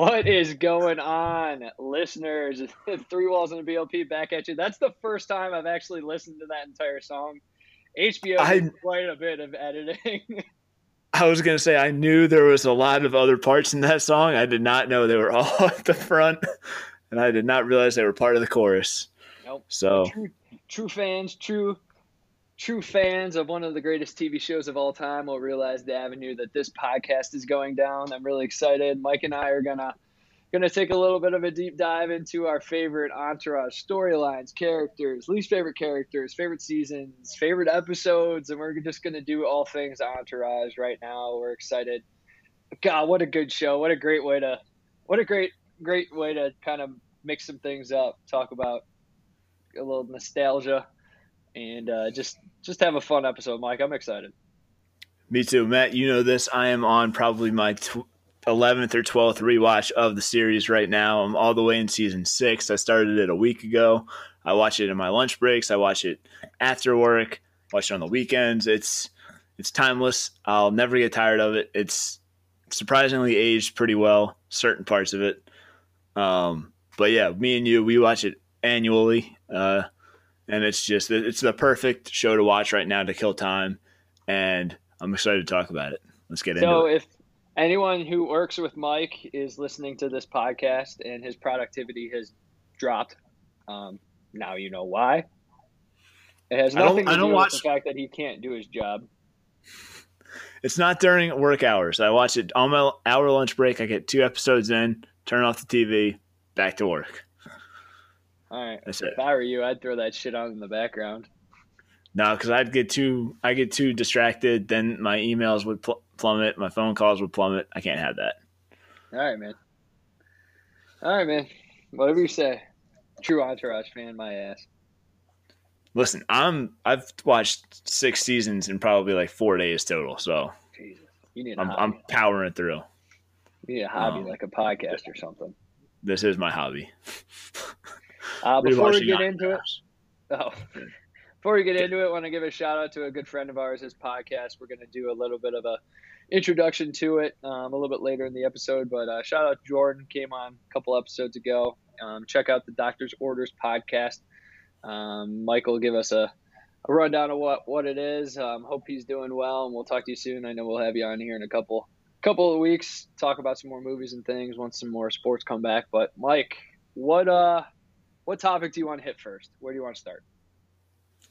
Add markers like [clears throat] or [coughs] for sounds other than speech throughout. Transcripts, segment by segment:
What is going on, listeners? [laughs] Three Walls and a BLP back at you. That's the first time I've actually listened to that entire song. HBO I, did quite a bit of editing. [laughs] I was gonna say I knew there was a lot of other parts in that song. I did not know they were [laughs] all at the front, and I did not realize they were part of the chorus. Nope. So true, true fans, true true fans of one of the greatest TV shows of all time will realize the avenue that this podcast is going down. I'm really excited. Mike and I are gonna gonna take a little bit of a deep dive into our favorite entourage storylines, characters, least favorite characters, favorite seasons, favorite episodes, and we're just gonna do all things entourage right now. We're excited. God, what a good show! What a great way to, what a great great way to kind of mix some things up. Talk about a little nostalgia and uh, just just have a fun episode, Mike. I'm excited. Me too, Matt. You know this. I am on probably my eleventh or twelfth rewatch of the series right now. I'm all the way in season six. I started it a week ago. I watch it in my lunch breaks. I watch it after work. Watch it on the weekends. It's it's timeless. I'll never get tired of it. It's surprisingly aged pretty well. Certain parts of it. Um, but yeah, me and you, we watch it annually. Uh, and it's just it's the perfect show to watch right now to kill time, and I'm excited to talk about it. Let's get so into it. So if anyone who works with Mike is listening to this podcast and his productivity has dropped, um, now you know why. It has nothing to do with the fact that he can't do his job. It's not during work hours. I watch it on my hour lunch break. I get two episodes in, turn off the TV, back to work. All right. That's if it. I were you, I'd throw that shit on in the background. No, because I'd get too I get too distracted. Then my emails would pl- plummet, my phone calls would plummet. I can't have that. All right, man. All right, man. Whatever you say. True entourage fan, my ass. Listen, I'm I've watched six seasons in probably like four days total. So Jesus, you need. I'm, I'm powering through. You need a hobby um, like a podcast or something. This is my hobby. [laughs] Uh, before we get into it, [laughs] oh, before we get into it, I want to give a shout out to a good friend of ours. His podcast. We're going to do a little bit of a introduction to it um, a little bit later in the episode. But uh, shout out to Jordan came on a couple episodes ago. Um, check out the Doctor's Orders podcast. Um, Michael give us a, a, rundown of what what it is. Um, hope he's doing well, and we'll talk to you soon. I know we'll have you on here in a couple couple of weeks. Talk about some more movies and things once some more sports come back. But Mike, what uh what topic do you want to hit first? Where do you want to start?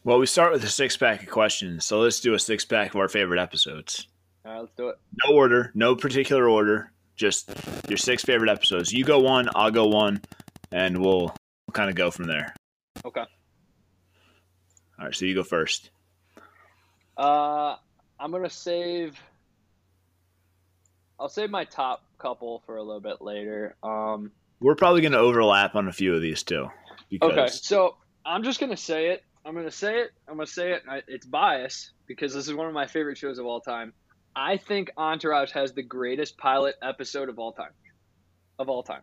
Well, we start with a six pack of questions. So let's do a six pack of our favorite episodes. All right, let's do it. No order, no particular order, just your six favorite episodes. You go one, I'll go one, and we'll, we'll kind of go from there. Okay. All right, so you go first. Uh, I'm gonna save. I'll save my top couple for a little bit later. Um, we're probably gonna overlap on a few of these too. Because... Okay, so I'm just gonna say it. I'm gonna say it. I'm gonna say it. It's bias because this is one of my favorite shows of all time. I think Entourage has the greatest pilot episode of all time. Of all time.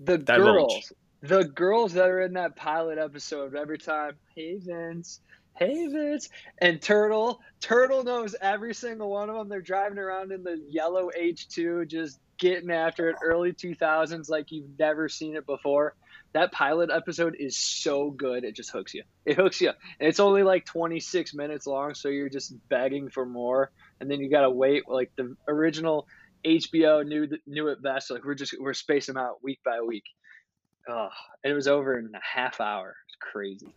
The girls, the girls that are in that pilot episode every time, hey Vince, hey Vince, and Turtle. Turtle knows every single one of them. They're driving around in the yellow H2, just getting after it early 2000s like you've never seen it before that pilot episode is so good it just hooks you it hooks you and it's only like 26 minutes long so you're just begging for more and then you gotta wait like the original hbo knew knew it best like we're just we're spacing them out week by week Oh, and it was over in a half hour. It's crazy.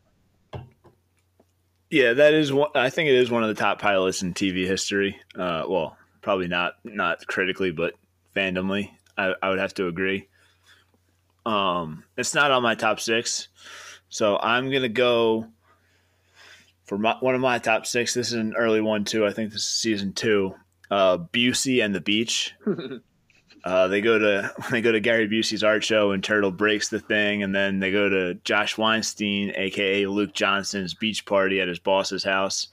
Yeah, that is one. I think it is one of the top pilots in TV history. Uh, well, probably not not critically, but fandomly, I, I would have to agree. Um, it's not on my top six, so I'm gonna go for my, one of my top six. This is an early one too. I think this is season two. Uh, Busey and the Beach. [laughs] Uh, they go to [laughs] they go to Gary Busey's art show and Turtle breaks the thing, and then they go to Josh Weinstein, aka Luke Johnson's beach party at his boss's house,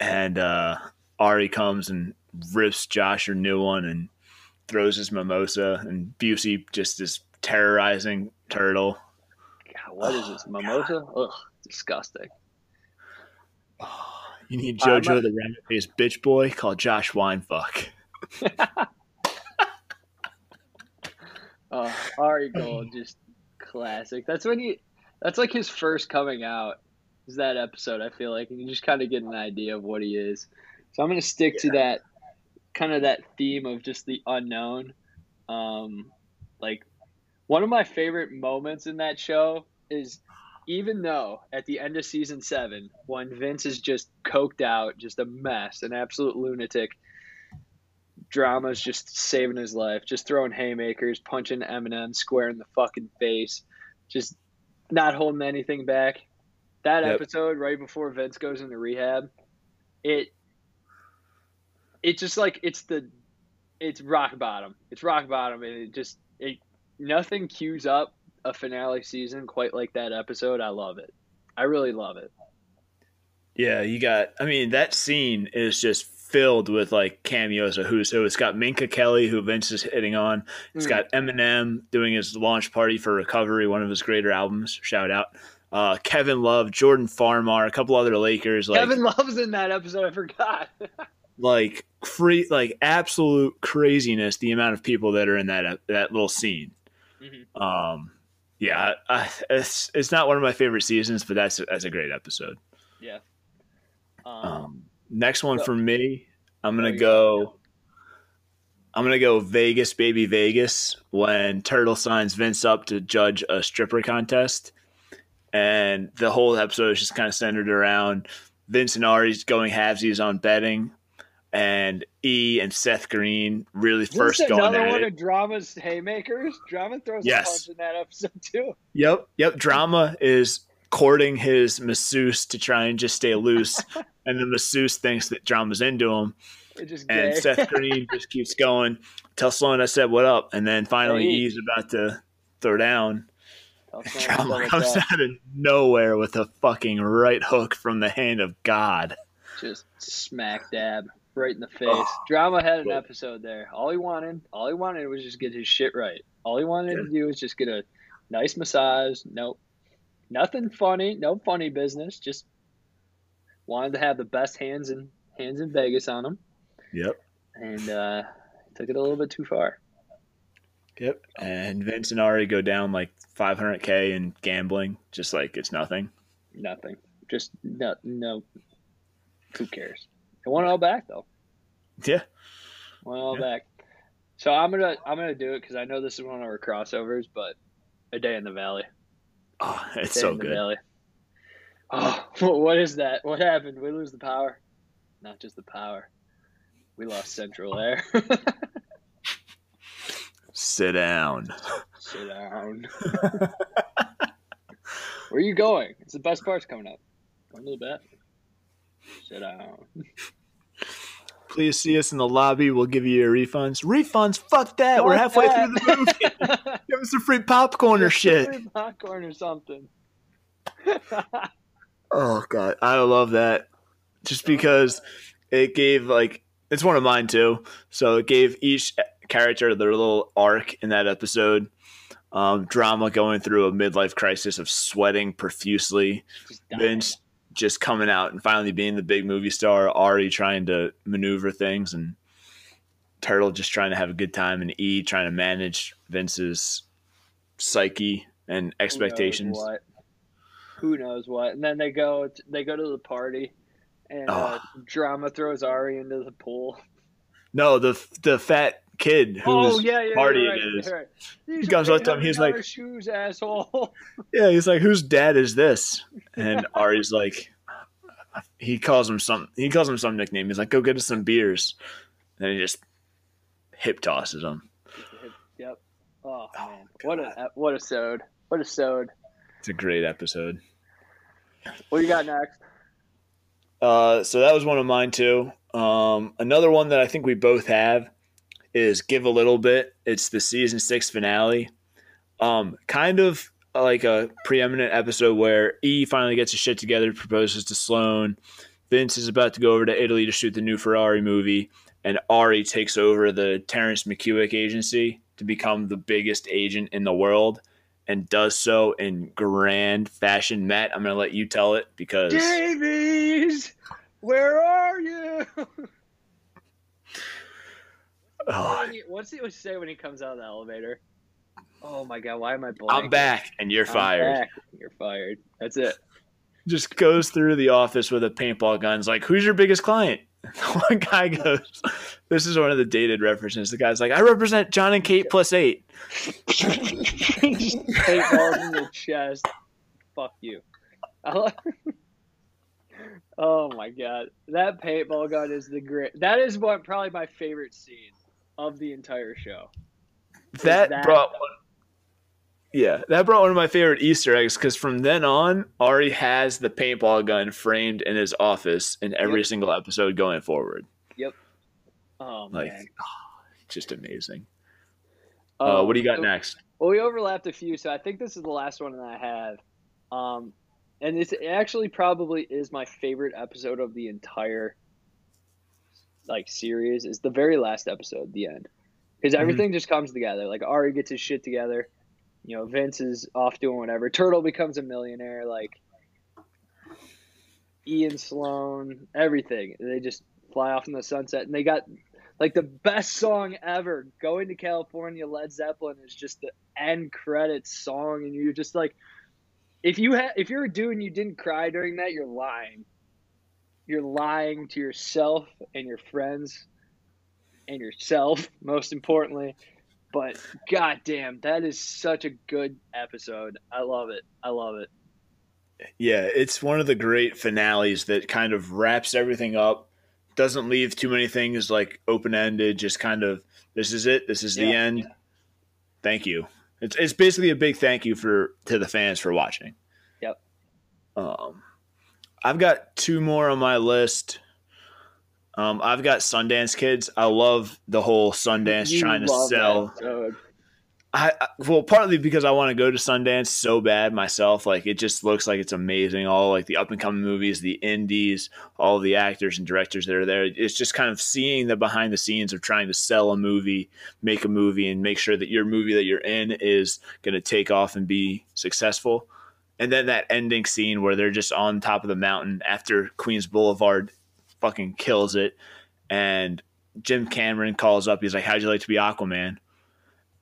and uh, Ari comes and rips Josh a new one and throws his mimosa, and Busey just is terrorizing Turtle. God, what is this mimosa? Ugh, disgusting. You need JoJo the rabbit faced bitch boy called Josh Winefuck. [laughs] Uh, Ari Gold, just classic. That's when he. That's like his first coming out. Is that episode? I feel like, and you just kind of get an idea of what he is. So I'm gonna stick yeah. to that, kind of that theme of just the unknown. Um, like one of my favorite moments in that show is even though at the end of season seven, when Vince is just coked out, just a mess, an absolute lunatic, Drama's just saving his life, just throwing haymakers, punching Eminem square in the fucking face, just not holding anything back. That yep. episode right before Vince goes into rehab, it it just like it's the it's rock bottom. It's rock bottom and it just it nothing cues up a finale season quite like that episode. I love it. I really love it. Yeah, you got I mean that scene is just filled with like cameos of who's who. It's got Minka Kelly, who Vince is hitting on. It's mm. got Eminem doing his launch party for Recovery, one of his greater albums. Shout out. Uh, Kevin Love, Jordan Farmar, a couple other Lakers. Like, Kevin Love's in that episode. I forgot. [laughs] like free, like absolute craziness. The amount of people that are in that that little scene. Mm-hmm. Um, yeah, I, it's it's not one of my favorite seasons, but that's that's a great episode. Yeah. Um, um Next one for me, I'm gonna go. I'm gonna go Vegas, baby Vegas. When Turtle signs Vince up to judge a stripper contest, and the whole episode is just kind of centered around Vince and Ari's going halvesies on betting, and E and Seth Green really this first going another at one it. of Drama's haymakers. Drama throws yes. a punch in that episode too. Yep, yep. Drama is courting his masseuse to try and just stay loose, [laughs] and the masseuse thinks that Drama's into him. Just and Seth Green just [laughs] keeps going. Tell Sloan I said what up, and then finally hey. he's about to throw down. Drama comes out of nowhere with a fucking right hook from the hand of God. Just smack dab right in the face. Oh. Drama had an episode there. All he wanted, all he wanted was just get his shit right. All he wanted yeah. to do was just get a nice massage. Nope. Nothing funny, no funny business. Just wanted to have the best hands in hands in Vegas on him. Yep. And uh, took it a little bit too far. Yep. And Vince and Ari go down like 500k in gambling, just like it's nothing. Nothing. Just no, no. Who cares? They want it all back though. Yeah. Want it all yeah. back. So I'm gonna I'm gonna do it because I know this is one of our crossovers, but a day in the valley. Oh, it's so good. Valley. Oh, [laughs] what is that? What happened? We lose the power. Not just the power. We lost central air. [laughs] Sit down. Sit [laughs] down. Where are you going? It's the best part's coming up. Going to the bet. Sit down. Please see us in the lobby. We'll give you your refunds. Refunds? Fuck that. Fuck We're halfway that. through the movie. [laughs] give us some free popcorn or shit. Free popcorn or something. [laughs] oh god, I love that. Just because it gave like it's one of mine too. So it gave each character their little arc in that episode. Um, drama going through a midlife crisis of sweating profusely. Vince just coming out and finally being the big movie star. Ari trying to maneuver things and Turtle just trying to have a good time and E trying to manage Vince's psyche and expectations. Who knows what? Who knows what? And then they go they go to the party and oh. uh, drama throws Ari into the pool. No, the the fat kid who's oh yeah, yeah, partying right, is. right. These comes up to him, he's like- $800 shoes, asshole. [laughs] Yeah, he's like, "Whose dad is this?" And [laughs] Ari's like, he calls him some. He calls him some nickname. He's like, "Go get us some beers." And he just hip tosses him. yep. Oh man, what a what a sode. What a sode. It's a great episode. What you got next? Uh, so that was one of mine too. Um, another one that I think we both have is "Give a Little Bit." It's the season six finale. Um, kind of like a preeminent episode where E finally gets his shit together, proposes to Sloan. Vince is about to go over to Italy to shoot the new Ferrari movie, and Ari takes over the Terrence McQuewick agency to become the biggest agent in the world, and does so in grand fashion. Matt, I'm going to let you tell it because Davies, where are you? [laughs] oh, What's he always say when he comes out of the elevator? Oh my god, why am I blanking? I'm back and you're I'm fired. back. You're fired. That's it. Just goes through the office with a paintball gun. It's like, who's your biggest client? [laughs] One guy goes, This is one of the dated references. The guy's like, I represent John and Kate plus eight. [laughs] Paintballs in the chest. Fuck you. [laughs] Oh my god, that paintball gun is the great. That is what probably my favorite scene of the entire show. That, that- brought one. Yeah, that brought one of my favorite Easter eggs because from then on, Ari has the paintball gun framed in his office in every Yep. single episode going forward. Yep. Oh Like, man. just amazing. Uh, what do you got so- next? Well, we overlapped a few, so I think this is the last one that I have. Um, and this actually probably is my favorite episode of the entire like series. Is the very last episode, the end, because Mhm. everything just comes together. Like Ari gets his shit together. You know, Vince is off doing whatever. Turtle becomes a millionaire. Like Ian Sloan, everything. They just fly off in the sunset, and they got like the best song ever. Going to California, Led Zeppelin is just the end credits song, and you're just like, if you ha- if you're a dude and you didn't cry during that, you're lying. You're lying to yourself and your friends, and yourself [laughs] most importantly. But goddamn, that is such a good episode. I love it. I love it. Yeah, it's one of the great finales that kind of wraps everything up. Doesn't leave too many things like open ended. Just kind of this is it. This is the Yeah. end. Thank you. It's it's basically a big thank you for to the fans for watching. Yep. Um, I've got two more on my list. Um, I've got Sundance Kids. I love the whole Sundance You trying to sell. I, I well, partly because I want to go to Sundance so bad myself. Like it just looks like it's amazing. All like the up and coming movies, the indies, all the actors and directors that are there. It's just kind of seeing the behind the scenes of trying to sell a movie, make a movie, and make sure that your movie that you're in is going to take off and be successful. And then that ending scene where they're just on top of the mountain after Queens Boulevard fucking kills it, and Jim Cameron calls up. He's like, "How'd you like to be Aquaman?"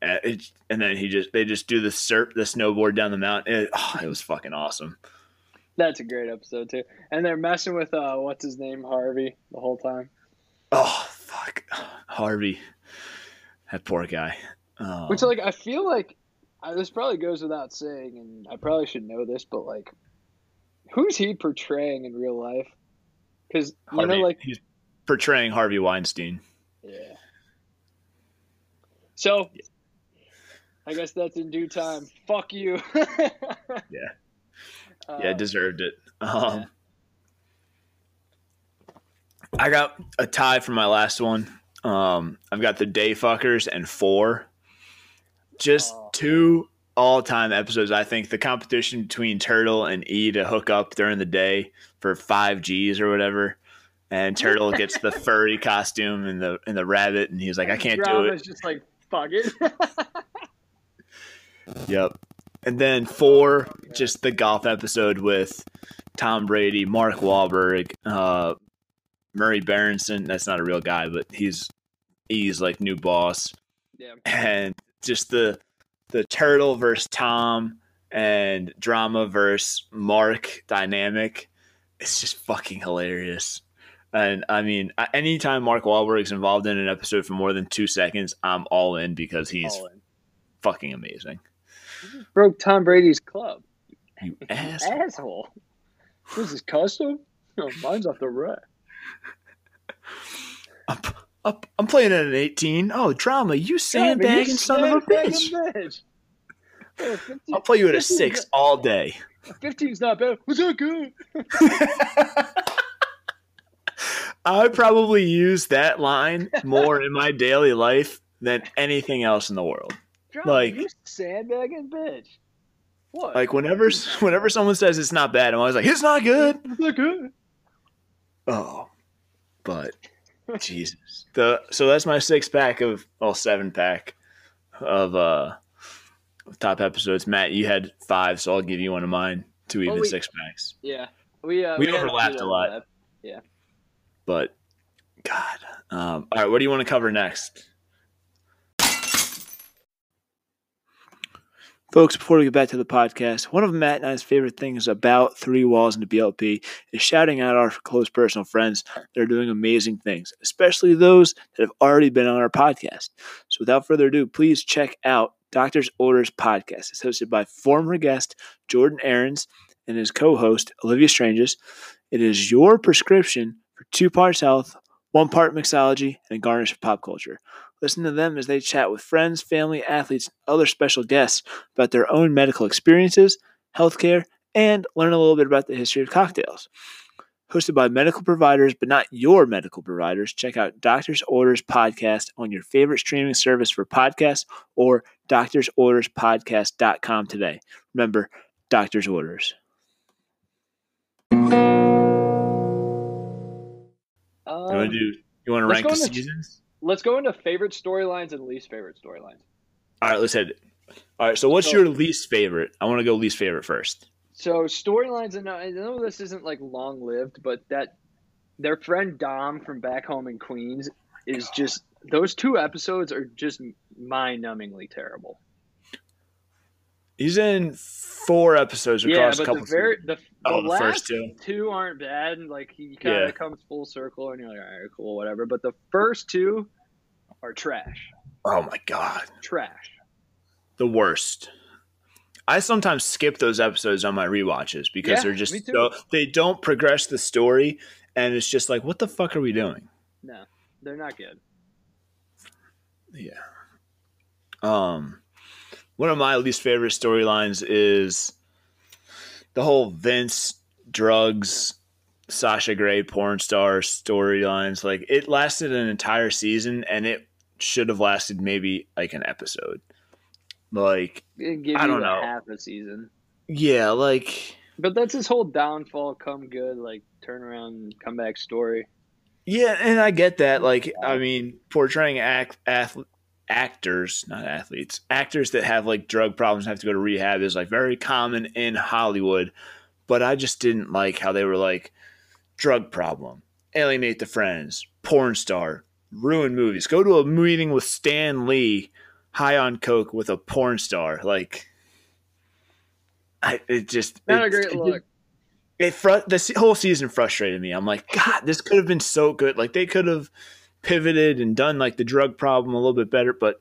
And, it, and then he just they just do the surf the snowboard down the mountain. It, oh, it was fucking awesome. That's a great episode too. And they're messing with uh, what's his name, Harvey, the whole time. Oh fuck, Harvey, that poor guy. Um, Which like I feel like I, this probably goes without saying, and I probably should know this, but like, who's he portraying in real life? Because you know, like, he's portraying Harvey Weinstein. yeah. So, I guess that's in due time. Fuck you. [laughs] Yeah. Uh, Yeah, deserved it. Um, I got a tie for my last one. Um, I've got the Day Fuckers and Fore. Just Oh. two all time episodes. I think the competition between Turtle and E to hook up during the day for five G's or whatever. And [laughs] Turtle gets the furry costume and the and the rabbit, and he's like, I can't do Drama's it. just like fuck it. [laughs] Yep. And then Fore, just the golf episode with Tom Brady, Mark Wahlberg, uh, Murray Berenson. That's not a real guy, but he's he's like new boss, yeah. and just the the turtle versus Tom and drama versus Mark dynamic. It's just fucking hilarious. And I mean, anytime Mark Wahlberg's involved in an episode for more than two seconds, I'm all in because he's in. fucking amazing. broke Tom Brady's club. You [laughs] asshole. asshole. This is custom? No, mine's off the rack. Up, I'm playing at an 18. Oh, drama. You sandbagging yeah, son of a bitch. bitch. Oh, 15, I'll play you at a 6 all day. 15's not bad. Was that good? [laughs] I probably use that line more in my daily life than anything else in the world. Drama, like you sandbagging bitch. What? Like whenever whenever someone says it's not bad, I'm always like, it's not good. It's not good. Oh, but Jesus. The so that's my six pack of well seven pack of uh top episodes. Matt, you had five, so I'll give you one of mine. Two even we, six packs. Yeah, we uh, we, we overlapped a lot. Yeah, but God, um, all right. What do you want to cover next? Folks, before we get back to the podcast, one of Matt and I's favorite things about Three Walls and the BLP is shouting out our close personal friends that are doing amazing things, especially those that have already been on our podcast. So without further ado, please check out Doctor's Orders podcast. It's hosted by former guest Jordan Aarons and his co host Olivia Stranges. It is your prescription for two parts health, one part mixology, and a garnish of pop culture. Listen to them as they chat with friends, family, athletes, and other special guests about their own medical experiences, healthcare, and learn a little bit about the history of cocktails. Hosted by medical providers, but not your medical providers, check out Doctor's Orders Podcast on your favorite streaming service for podcasts or doctorsorderspodcast.com today. Remember, Doctor's Orders. Um, you want to do? You want to rank the seasons? Let's go into favorite storylines and least favorite storylines. All right, let's head. All right, so what's so, your least favorite? I want to go least favorite first. So storylines, and I know this isn't like long lived, but that their friend Dom from back home in Queens is just those two episodes are just mind numbingly terrible. He's in four episodes across yeah, but a couple. The, very, the, the, oh, the first two. two aren't bad. Like he kind of yeah. comes full circle, and you're like, all right, cool, whatever. But the first two are trash. Oh my god, trash. The worst. I sometimes skip those episodes on my re-watches because yeah, they're just so they don't progress the story, and it's just like, what the fuck are we doing? No, they're not good. Yeah. Um one of my least favorite storylines is the whole Vince drugs Sasha Grey porn star storylines. Like it lasted an entire season and it should have lasted maybe like an episode. Like I don't know, half a season. Yeah, like. But that's his whole downfall, come good, like turnaround, comeback story. Yeah, and I get that. Like, I mean, portraying act, athlete, actors, not athletes, actors that have like drug problems and have to go to rehab is like very common in Hollywood. But I just didn't like how they were like drug problem, alienate the friends, porn star, ruin movies, go to a meeting with Stan Lee, high on coke with a porn star. Like, I it just not it, a great it, look. It, it fr- this whole season frustrated me. I'm like, God, this could have been so good. Like they could have pivoted and done like the drug problem a little bit better, but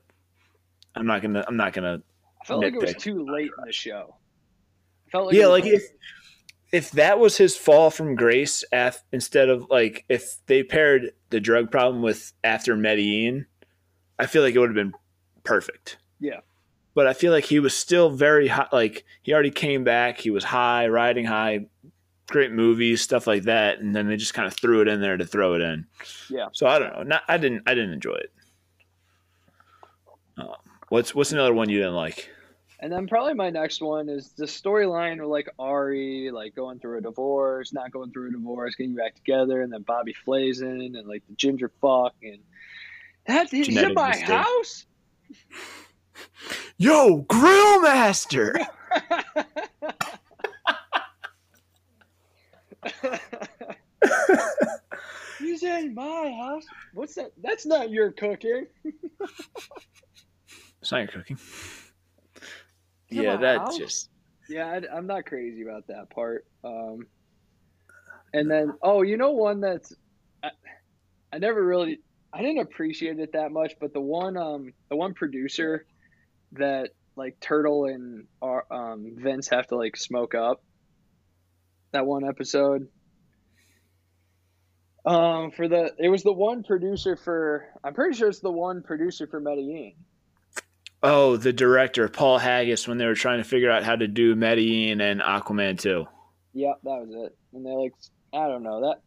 I'm not gonna. I'm not gonna. I felt like it was too late in the show. I felt like yeah, like if if that was his fall from grace, af, instead of like if they paired the drug problem with after Medellin, I feel like it would have been perfect. Yeah. But I feel like he was still very hot. Like he already came back. He was high, riding high, great movies, stuff like that, and then they just kind of threw it in there to throw it in. Yeah. So I don't know. Not, I didn't. I didn't enjoy it. Uh, what's What's another one you didn't like? And then probably my next one is the storyline of like Ari, like going through a divorce, not going through a divorce, getting back together, and then Bobby Flazin and like the ginger fuck and that is in my mistake. house. Yo, grill master. He's in my house. What's that? That's not your cooking. it's not your cooking. Yeah, that house? just. Yeah, I, am not crazy about that part. Um, and then, oh, you know, one that's I, I never really I didn't appreciate it that much, but the one um the one producer that like Turtle and our, um Vince have to like smoke up that one episode. Um, for the it was the one producer for I'm pretty sure it's the one producer for Medellin. Oh, the director Paul Haggis when they were trying to figure out how to do Medellin and Aquaman 2. Yep, that was it. And they like I don't know that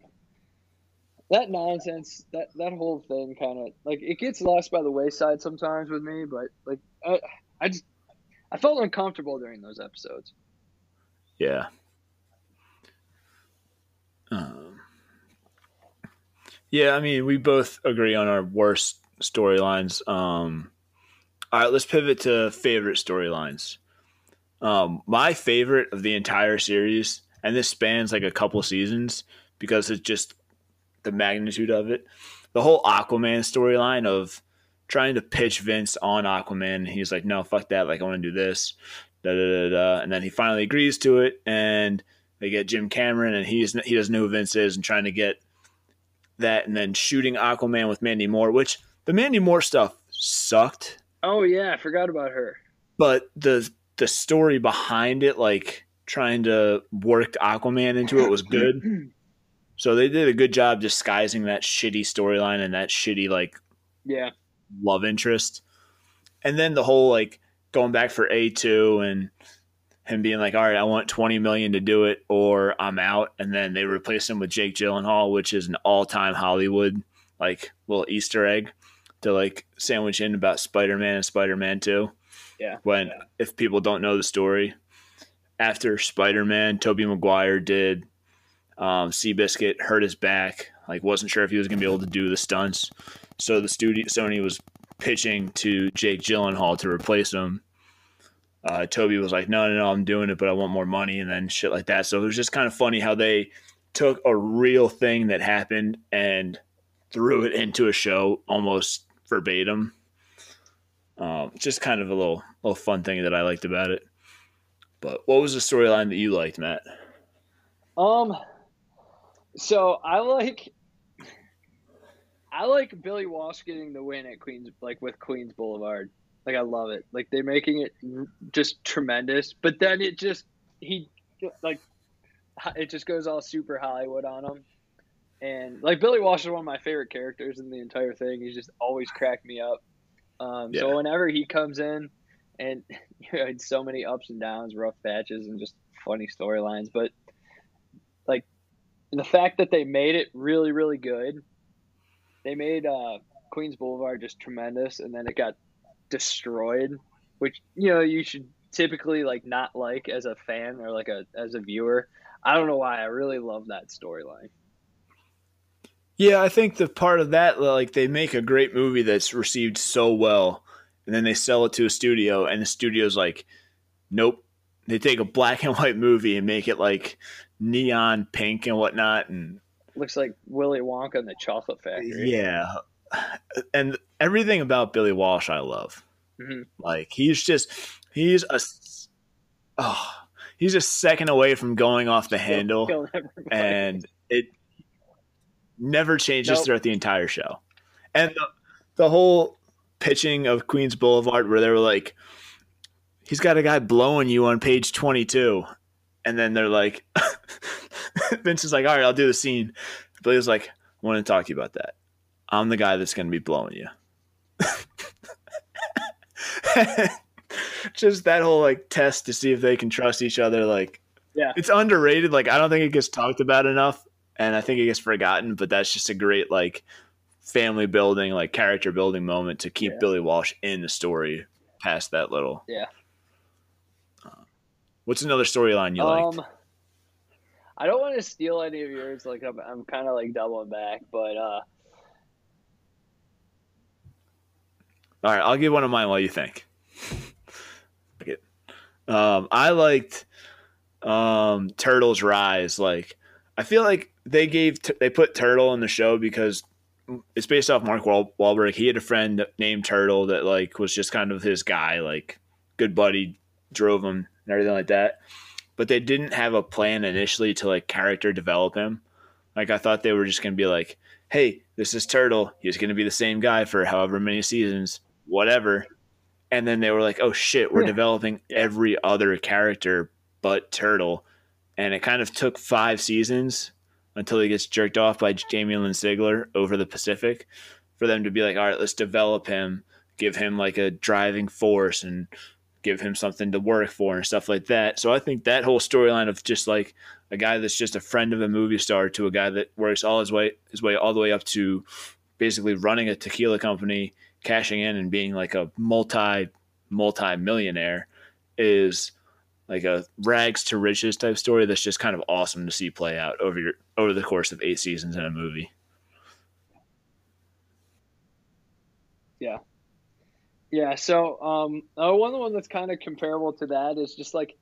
that nonsense that that whole thing kind of like it gets lost by the wayside sometimes with me, but like I I just I felt uncomfortable during those episodes. Yeah. Um, yeah, I mean, we both agree on our worst storylines. Um, all right, let's pivot to favorite storylines. Um, my favorite of the entire series, and this spans like a couple seasons because it's just the magnitude of it. The whole Aquaman storyline of trying to pitch Vince on Aquaman, he's like, "No, fuck that! Like, I want to do this." Da, da, da, da. And then he finally agrees to it, and they get Jim Cameron, and he's he doesn't know who Vince is, and trying to get that, and then shooting Aquaman with Mandy Moore, which the Mandy Moore stuff sucked. Oh yeah, I forgot about her. But the the story behind it, like trying to work Aquaman into it, was good. [clears throat] so they did a good job disguising that shitty storyline and that shitty like yeah love interest. And then the whole like going back for A two and him being like, all right, I want 20 million to do it or I'm out. And then they replace him with Jake Gyllenhaal, which is an all time Hollywood like little Easter egg to like sandwich in about Spider Man and Spider Man 2. Yeah. When, yeah. if people don't know the story, after Spider Man, Tobey Maguire did um, Seabiscuit hurt his back, like wasn't sure if he was going to be able to do the stunts. So the studio Sony was pitching to Jake Gyllenhaal to replace him uh, Tobey was like, no, no, no, I'm doing it, but I want more money, and then shit like that. So it was just kind of funny how they took a real thing that happened and threw it into a show almost verbatim. Um, just kind of a little little fun thing that I liked about it. But what was the storyline that you liked, Matt? Um, so I like I like Billy Walsh getting the win at Queens, like with Queens Boulevard. Like I love it. Like they're making it just tremendous, but then it just he like it just goes all super Hollywood on him. And like Billy Walsh is one of my favorite characters in the entire thing. He's just always cracked me up. Um, yeah. So whenever he comes in, and [laughs] you know, had so many ups and downs, rough patches, and just funny storylines, but like the fact that they made it really, really good. They made uh, Queens Boulevard just tremendous, and then it got destroyed, which you know you should typically like not like as a fan or like a as a viewer. I don't know why I really love that storyline. Yeah, I think the part of that like they make a great movie that's received so well and then they sell it to a studio and the studio's like nope. They take a black and [laughs] white movie and make it like neon pink and whatnot and looks like Willy Wonka and the Chocolate Factory. Yeah, and everything about Billy Walsh I love. Mm-hmm. Like he's just he's a oh he's a second away from going off the handle, and it never changes nope. throughout the entire show. And the, the whole pitching of Queens Boulevard, where they were like, he's got a guy blowing you on page twenty two, and then they're like, [laughs] Vince is like, all right, I'll do the scene. Billy's like, I want to talk to you about that. I'm the guy that's going to be blowing you. [laughs] Just that whole like test to see if they can trust each other. Like, yeah, it's underrated. Like, I don't think it gets talked about enough, and I think it gets forgotten. But that's just a great like family building, like character building moment to keep yeah. Billy Walsh in the story past that little. Yeah. Uh, what's another storyline you um, liked? I don't want to steal any of yours. Like I'm, I'm kind of like doubling back, but uh, All right, I'll give one of mine while you think. okay. Um, I liked um, Turtle's Rise. Like, I feel like they gave t- they put Turtle in the show because it's based off Mark Wal- Wahlberg. He had a friend named Turtle that like was just kind of his guy, like good buddy, drove him and everything like that. But they didn't have a plan initially to like character develop him. Like I thought they were just gonna be like, hey, this is Turtle. He's going to be the same guy for however many seasons, whatever. And then they were like, oh shit, we're Yeah. developing every other character but Turtle. And it kind of took five seasons until he gets jerked off by Jamie Lynn Sigler over the Pacific for them to be like, all right, let's develop him, give him like a driving force and give him something to work for and stuff like that. So I think that whole storyline of just like a guy that's just a friend of a movie star to a guy that works all his way his way all the way up to basically running a tequila company, cashing in and being like a multi multi millionaire is like a rags to riches type story that's just kind of awesome to see play out over your over the course of eight seasons in a movie. Yeah, Yeah. so um, uh, one one that's kind of comparable to that is just like,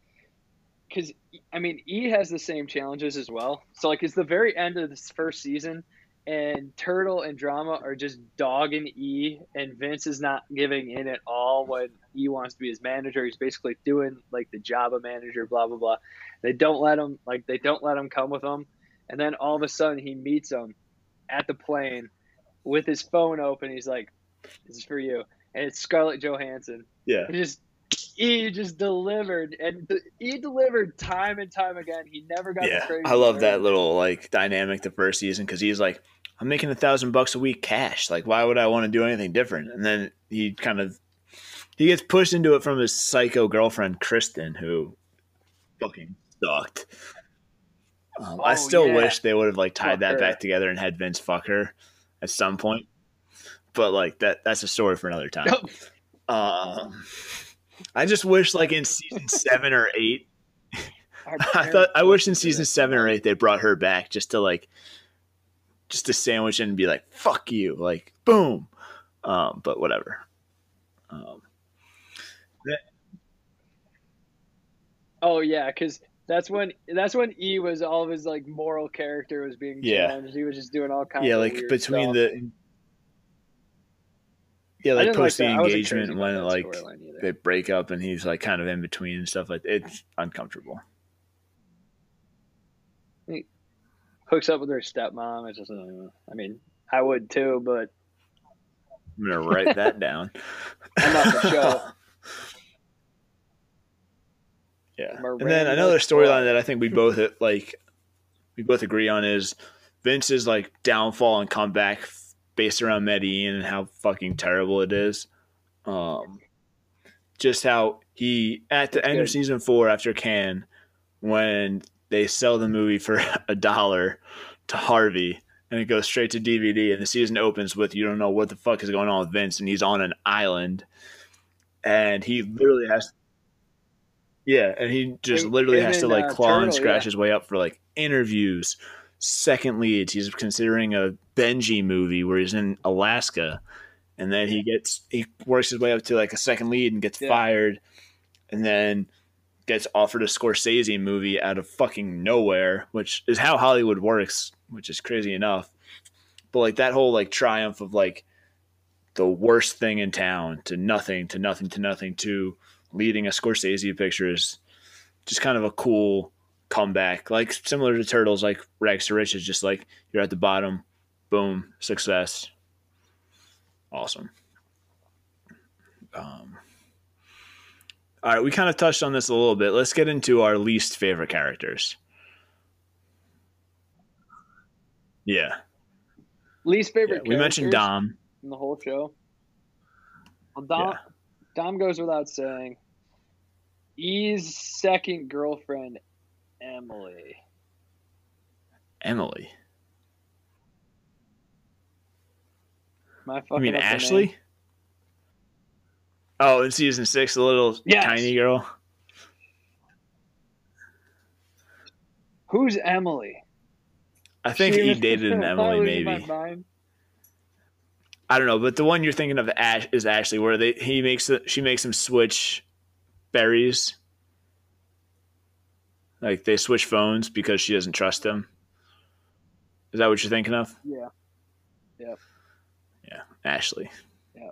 because I mean, E has the same challenges as well. So like, it's the very end of this first season, and Turtle and Drama are just dogging E, and Vince is not giving in at all when E wants to be his manager. He's basically doing like the job of manager, blah blah blah. They don't let him like they don't let him come with them, and then all of a sudden he meets them at the plane with his phone open. He's like, "This is for you." and it's Scarlett Johansson. Yeah. He just he just delivered, and he delivered time and time again. He never got Yeah. I love that little like dynamic the first season because he's like, I'm making a thousand bucks a week cash. Like, why would I want to do anything different? And then he kind of he gets pushed into it from his psycho girlfriend Kristen, who fucking sucked. Um, I Oh, still yeah. wish they would have like tied Fuck that her. back together and had Vince fuck her at some point. But like that that's a story for another time. [laughs] Um, I just wish like in season [laughs] seven or eight [laughs] I thought I wish in season seven or eight they brought her back just to like just to sandwich in and be like fuck you like boom um but whatever um Oh yeah, because that's when that's when E was all of his like moral character was being Yeah. challenged. He was just doing all kinds. yeah of like between stuff. the yeah like post the that. Engagement when like they break up and he's like kind of in between and stuff like it's uncomfortable hooks up with her stepmom. It's just, uh, I mean, I would too, but i'm gonna write that down [laughs] I'm not the show. [laughs] Yeah. And then another storyline that I think we both like we both agree on is Vince's like downfall and comeback based around Medellin and how fucking terrible it is. Um just how he at the end of season 4 after Cannes, when they sell the movie for [laughs] a dollar to Harvey and it goes straight to DVD and the season opens with you don't know what the fuck is going on with Vince and he's on an island and he literally has yeah, and he just Him- literally him has to like uh, claw and scratch yeah. his way up for like interviews, second leads. He's considering a Benji movie where he's in Alaska, and then he gets he works his way up to like a second lead and gets Yeah. fired, and then gets offered a Scorsese movie out of fucking nowhere, which is how Hollywood works, which is crazy enough. But like that whole like triumph of like the worst thing in town to nothing to nothing to nothing to leading a Scorsese picture is just kind of a cool comeback. Like similar to Turtles, like Rags to Riches, just like you're at the bottom, boom, success. Awesome. Um, all right, we kind of touched on this a little bit. Let's get into our least favorite characters. Yeah, Least yeah. favorite. we mentioned Dom. in the whole show. Well, Dom, Yeah. Dom goes without saying. E's second girlfriend, Emily. Emily. My You fucking mean up the Ashley? Oh, in season six, the little Yes. tiny girl. Who's Emily? I think She he dated an [laughs] Emily, maybe. I don't know, but the one you're thinking of Ash is Ashley, where they he makes she makes him switch berries. Like they switch phones because she doesn't trust him. Is that what you're thinking of? Yeah. Yeah. Yeah, Ashley. Yeah.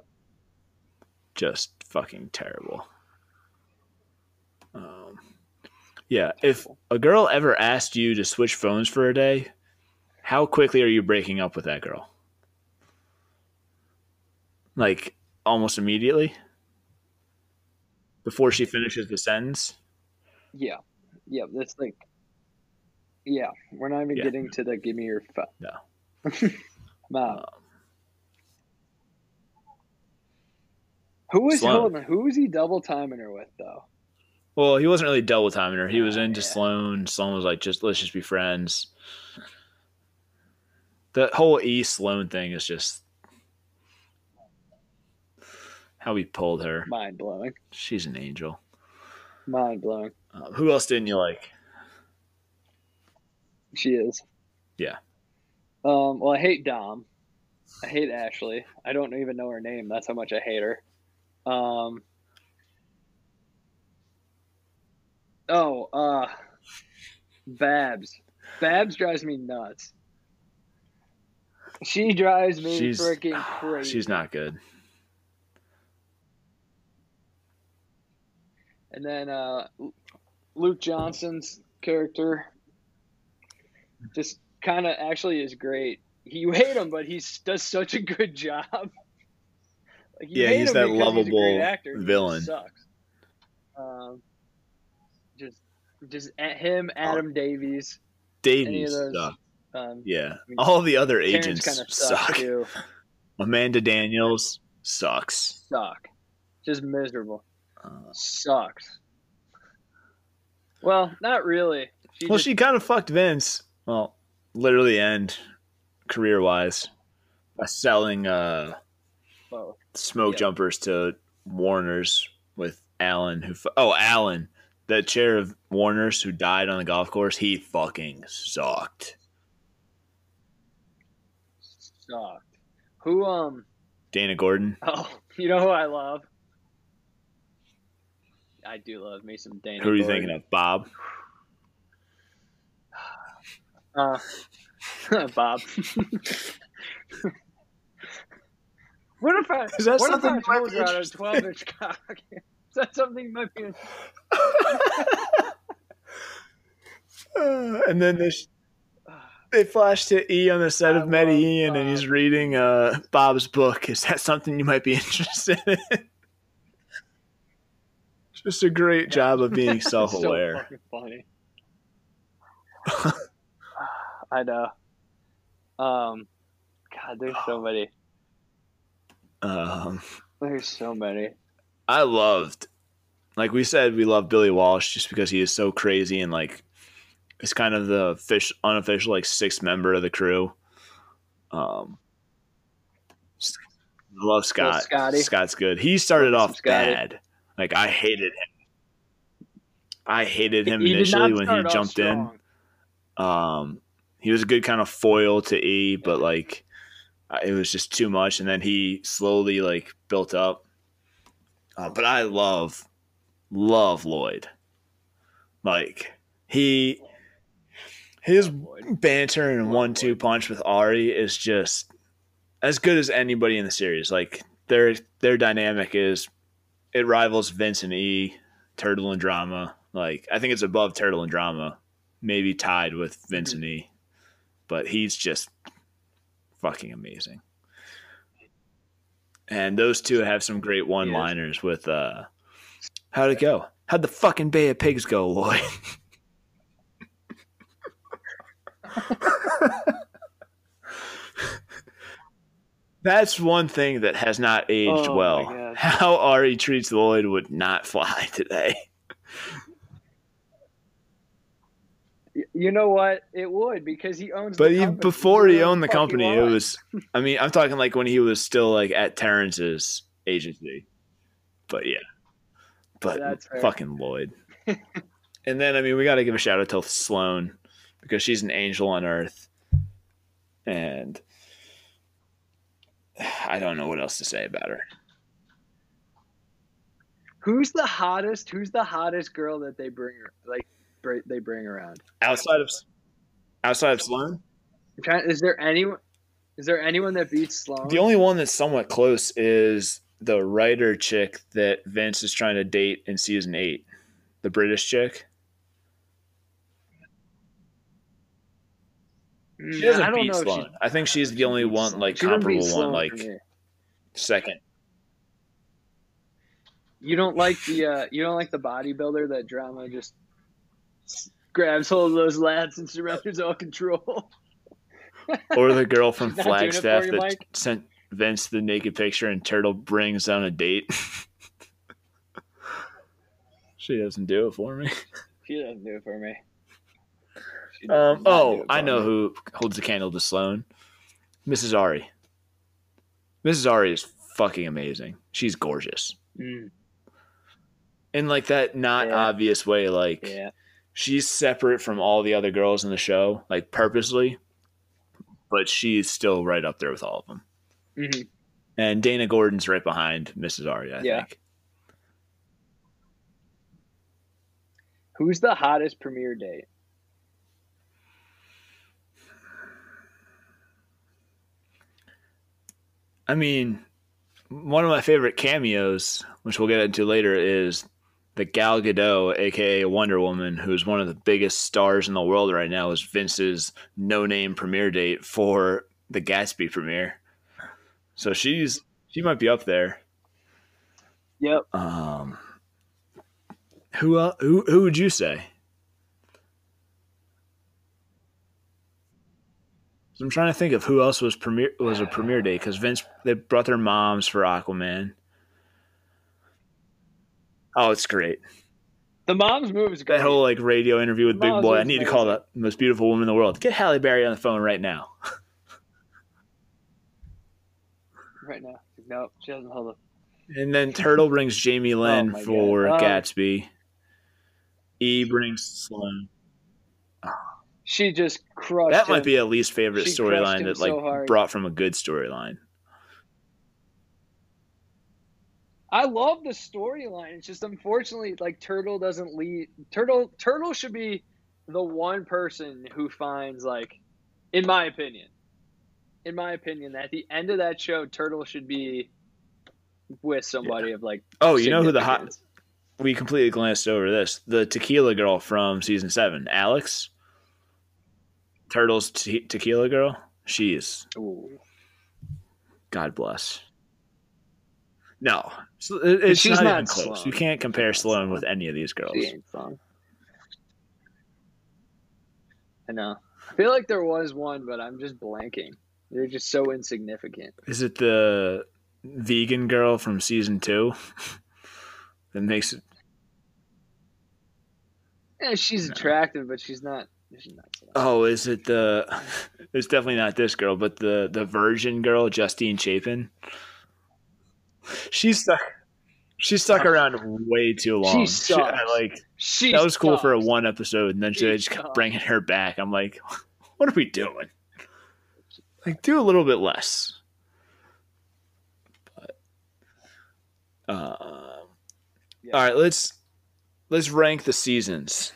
Just fucking terrible. Um, yeah, if a girl ever asked you to switch phones for a day, How quickly are you breaking up with that girl? Like almost immediately? Before she finishes the sentence? Yeah, yeah. That's like, yeah. We're not even Yeah. getting to the give me your phone. No. [laughs] Mom. Um, Who was Sloan. who was he double timing her with though? well, he wasn't really double timing her. He was Oh, into yeah. Sloan. Sloan was like, just let's just be friends. The whole E Sloan thing is just how he pulled her. Mind blowing. She's an angel. Mind blowing. Uh, who else didn't you like? She is. Yeah. Um. Well, I hate Dom. I hate Ashley. I don't even know her name. That's how much I hate her. Um. Oh, uh, Babs. Babs drives me nuts. She drives me She's freaking crazy. she's not good. And then uh, Luke Johnson's character just kind of actually is great. You hate him, but he does such a good [laughs] job. Like, you Yeah, he's that because he's a great lovable. He villain. sucks. Um, just, just at him, Adam Davies. Davies those. Um, Yeah. mean, All the other agents kind of sucks suck. too. [laughs] Amanda Daniels sucks. Suck. Just miserable. Uh, Sucks. Well, not really. She well, just, she kind of fucked Vince. Well, literally and career wise by selling uh, both. Smoke Yeah. jumpers to Warner's with Allen. Who? Oh, Allen, the chair of Warner's who died on the golf course. He fucking sucked. sucked. Who um Dana Gordon. [laughs] oh you know who I love? I do love me some Dana. Who are you Gordon. thinking of? Bob. [sighs] Uh, [laughs] Bob. [laughs] what if I Is that what if I told you I had a twelve inch cock? [laughs] Is that something you might be Uh, [laughs] and then they, they flash to E on the set I of Ian, and he's reading uh, Bob's book. Is that something you might be [laughs] interested in? Just a great job of being self-aware. fucking funny. I know. Um, God, there's so [sighs] many. Um, There's so many. I loved, like we said, we love Billy Walsh just because he is so crazy and like, it's kind of the fish unofficial like sixth member of the crew. Um, I love Scott. Scott's good. He started Love off bad. Like I hated him. I hated him He initially when he jumped in. Um, he was a good kind of foil to E, but like it was just too much. And then he slowly like built up. Uh, but I love, love Lloyd. Like he, his banter and one-two punch with Ari is just as good as anybody in the series. Like their their dynamic is it rivals Vince and E, Turtle and Drama. Like I think it's above Turtle and Drama, maybe tied with Vince Mm-hmm. and E, but he's just fucking amazing. And those two have some great one-liners with uh how'd it go? How'd the fucking Bay of Pigs go, Lloyd? [laughs] That's one thing that has not aged Oh, well. How Ari treats Lloyd would not fly [laughs] today. You know what? It would because he owns. But the he, company. before He he owned the whatever fuck he company, it was. I mean, I'm talking like when he was still like at Terrance's agency. But yeah, but fucking Lloyd. [laughs] and then I mean, we got to give a shout out to Sloan because she's an angel on Earth, and I don't know what else to say about her. Who's the hottest? Who's the hottest girl that they bring her? like they bring around? Outside of outside of trying, is there anyone? Is there anyone that beats Sloan? the only one that's somewhat close is the writer chick that Vince is trying to date in season eight, the British chick. She doesn't I don't beat know. Sloan. she- I think she's the only one like She doesn't beat comparable one, like second. You don't like the uh, you don't like the bodybuilder that drama just grabs hold of those lads and surrenders all control. [laughs] Or the girl from She's not doing it for Flagstaff you, that Mike? sent Vince the naked picture and Turtle brings on a date. [laughs] she doesn't do it for me. She doesn't do it for me. Um, does not do oh, I know me. who holds the candle to Sloan. Mrs. Ari. Mrs. Ari is fucking amazing. She's gorgeous. Mm, In like that not Yeah. obvious way, like yeah, she's separate from all the other girls in the show, like purposely, but she's still right up there with all of them. hmm And Dana Gordon's right behind Mrs. Ari, I Yeah. think. Who's the hottest premiere date? I mean, one of my favorite cameos, which we'll get into later, is the Gal Gadot, aka Wonder Woman, who's one of the biggest stars in the world right now, is Vince's no-name premiere date for the Gatsby premiere. So she's she might be up there. Yep. Um, who el who who would you say? So I'm trying to think of who else was premiere was a premiere day because Vince they brought their moms for Aquaman. Oh, it's great. The mom's move is great. That whole like radio interview with Big Mom's Boy. I need to call the most beautiful woman in the world. Get Halle Berry on the phone right now. [laughs] right now. No, she doesn't hold up. And then Turtle brings Jamie [laughs] oh Lynn Oh for. Oh. Gatsby. E brings Sloan. She just crushed. That might be a least favorite storyline that like so brought from a good storyline. I love the storyline. It's just unfortunately like Turtle doesn't lead. Turtle Turtle should be the one person who finds like, in my opinion, in my opinion, at the end of that show, Turtle should be with somebody of like. Oh, you know who the hot? We completely glanced over this. The tequila girl from season seven, Alex. Turtle's te- tequila girl. She is. Ooh. God bless. No, it's she's not, not even close. Sloan. You can't compare She's not Sloan Sloan. with any of these girls. She ain't fun. I know. I feel like there was one, but I'm just blanking. They're just so insignificant. Is it the vegan girl from season two [laughs] that makes it? Yeah, she's No. attractive, but she's not. She's not. Oh, is it the? [laughs] It's definitely not this girl, but the the virgin girl, Justine Chapin. She's stuck. She stuck around way too long. She sucks. I, like She that was cool for a one episode, and then She they just kept bringing her back. I'm like, [laughs] what are we doing? Like, do a little bit less. But, uh, Yeah. all right, let's let's rank the seasons.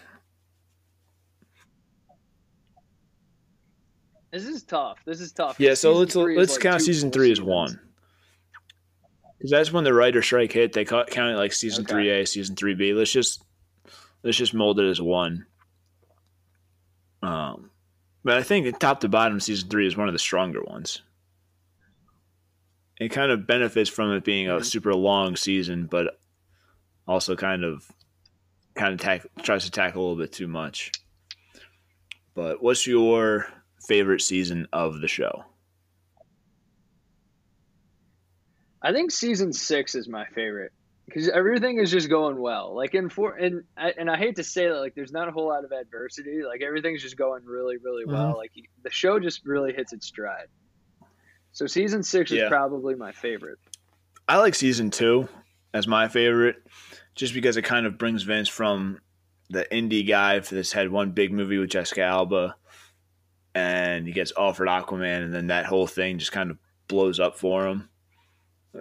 This is tough. This is tough. Yeah, so let's let's like count season three as one. Because that's when the writer strike hit. They count it like season Okay. three A, season three B. Let's just let's just mold it as one. Um, but I think top to bottom, season three is one of the stronger ones. It kind of benefits from it being a Mhm. super long season, but also kind of kind of tack, tries to tackle a little bit too much. But what's your favorite season of the show? I think season six is my favorite because everything is just going well. Like in four, and I, and I hate to say that, like there's not a whole lot of adversity. Like everything's just going really, really well. Mhm. Like the show just really hits its stride. So season six Yeah. is probably my favorite. I like season two as my favorite, just because it kind of brings Vince from the indie guy that's had one big movie with Jessica Alba, and he gets offered Aquaman, and then that whole thing just kind of blows up for him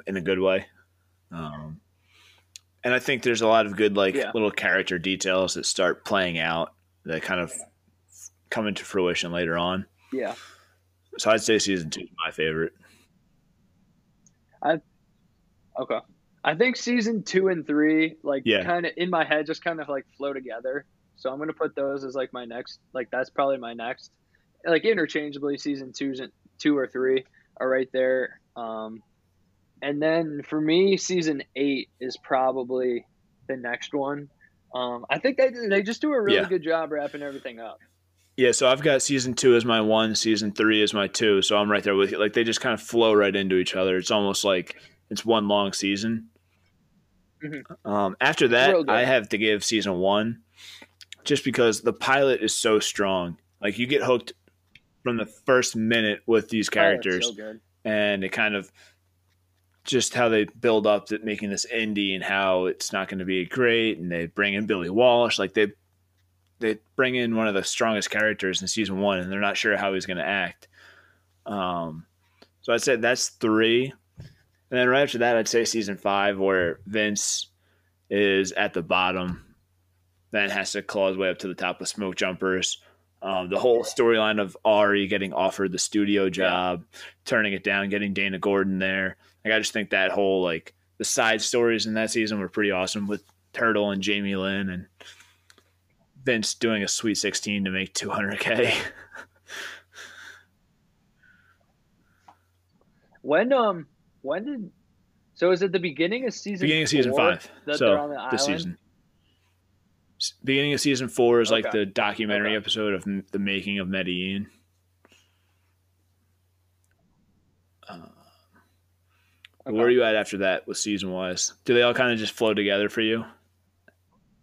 in a good way. Um, and I think there's a lot of good like Yeah. little character details that start playing out that kind of come into fruition later on. Yeah. So I'd say season two is my favorite. I okay. I think season two and three, like, Yeah. kind of in my head, just kind of like flow together. So I'm gonna put those as like my next. Like that's probably my next. like interchangeably. Season two, two or three are right there. Um, and then for me, season eight is probably the next one. Um, I think they they just do a really Yeah. good job wrapping everything up. Yeah, so I've got season two as my one, season three as my two. So I'm right there with you. Like they just kind of flow right into each other. It's almost like it's one long season. Mhm. Um, after that. I have to give season one, just because the pilot is so strong. Like you get hooked from the first minute with these Oh, characters, so and it kind of just how they build up to making this indie and how it's not going to be great, and they bring in Billy Walsh, like they they bring in one of the strongest characters in season one, and they're not sure how he's going to act. Um, so I'd say that's three, and then right after that, I'd say season five, where Vince is at the bottom, then has to claw his way up to the top with smoke jumpers. Um, the whole storyline of Ari getting offered the studio job, turning it down, getting Dana Gordon there. Like I just think that whole like the side stories in that season were pretty awesome with Turtle and Jamie Lynn and Vince doing a Sweet 16 to make 200k. [laughs] When um when did so is it the beginning of season beginning of season five, that they're on so the this season. Beginning of season four is like the documentary Okay. episode of the making of Medellin. Uh, Okay. Where are you at after that with season wise? Do they all kind of just flow together for you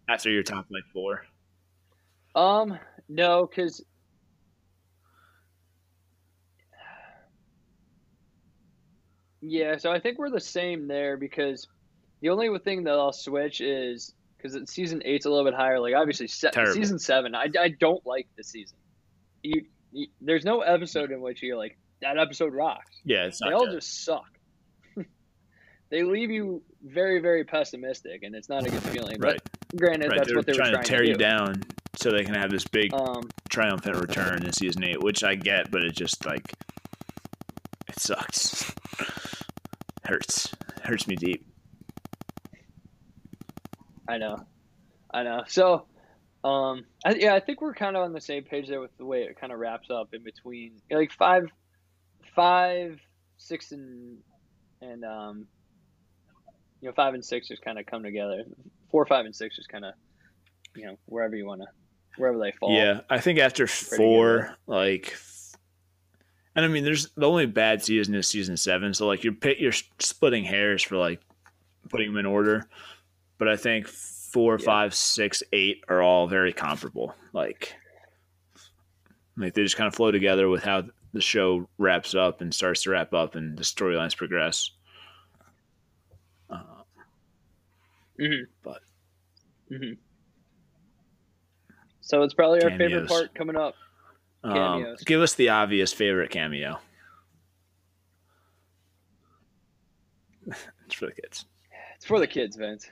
after your top like four? Um, no, because yeah, so I think we're the same there because the only thing that I'll switch is because season eight's a little bit higher. Like obviously, se- season seven, I, I don't like the season. You, you there's no episode in which you're like that episode rocks. Yeah, it's not They all good. just suck. They leave you very very pessimistic, and it's not a good feeling. right. But granted, right. that's They're what they were trying, trying to tear do. you down so they can have this big Um, triumphant return in season eight, which I get, but it just like it sucks. [laughs] Hurts. Hurts me deep. I know, I know. So, um, I, yeah, I think we're kind of on the same page there with the way it kind of wraps up in between, like five, five, six, and and um, you know, five and six just kind of come together. Four, five, and six just kind of, you know, wherever you want to, wherever they fall. Yeah, I think after four, like, and I mean, there's the only bad season is season seven, so like you're pit, you're splitting hairs for like putting them in order, but I think four, Yeah. five, six, eight are all very comparable. Like, like they just kind of flow together with how the show wraps up and starts to wrap up, and the storylines progress. Uh, hmm But- hmm So it's probably our favorite part coming up. um, Cameos. give us the obvious favorite cameo. [laughs] it's for the kids. It's for the kids, Vince.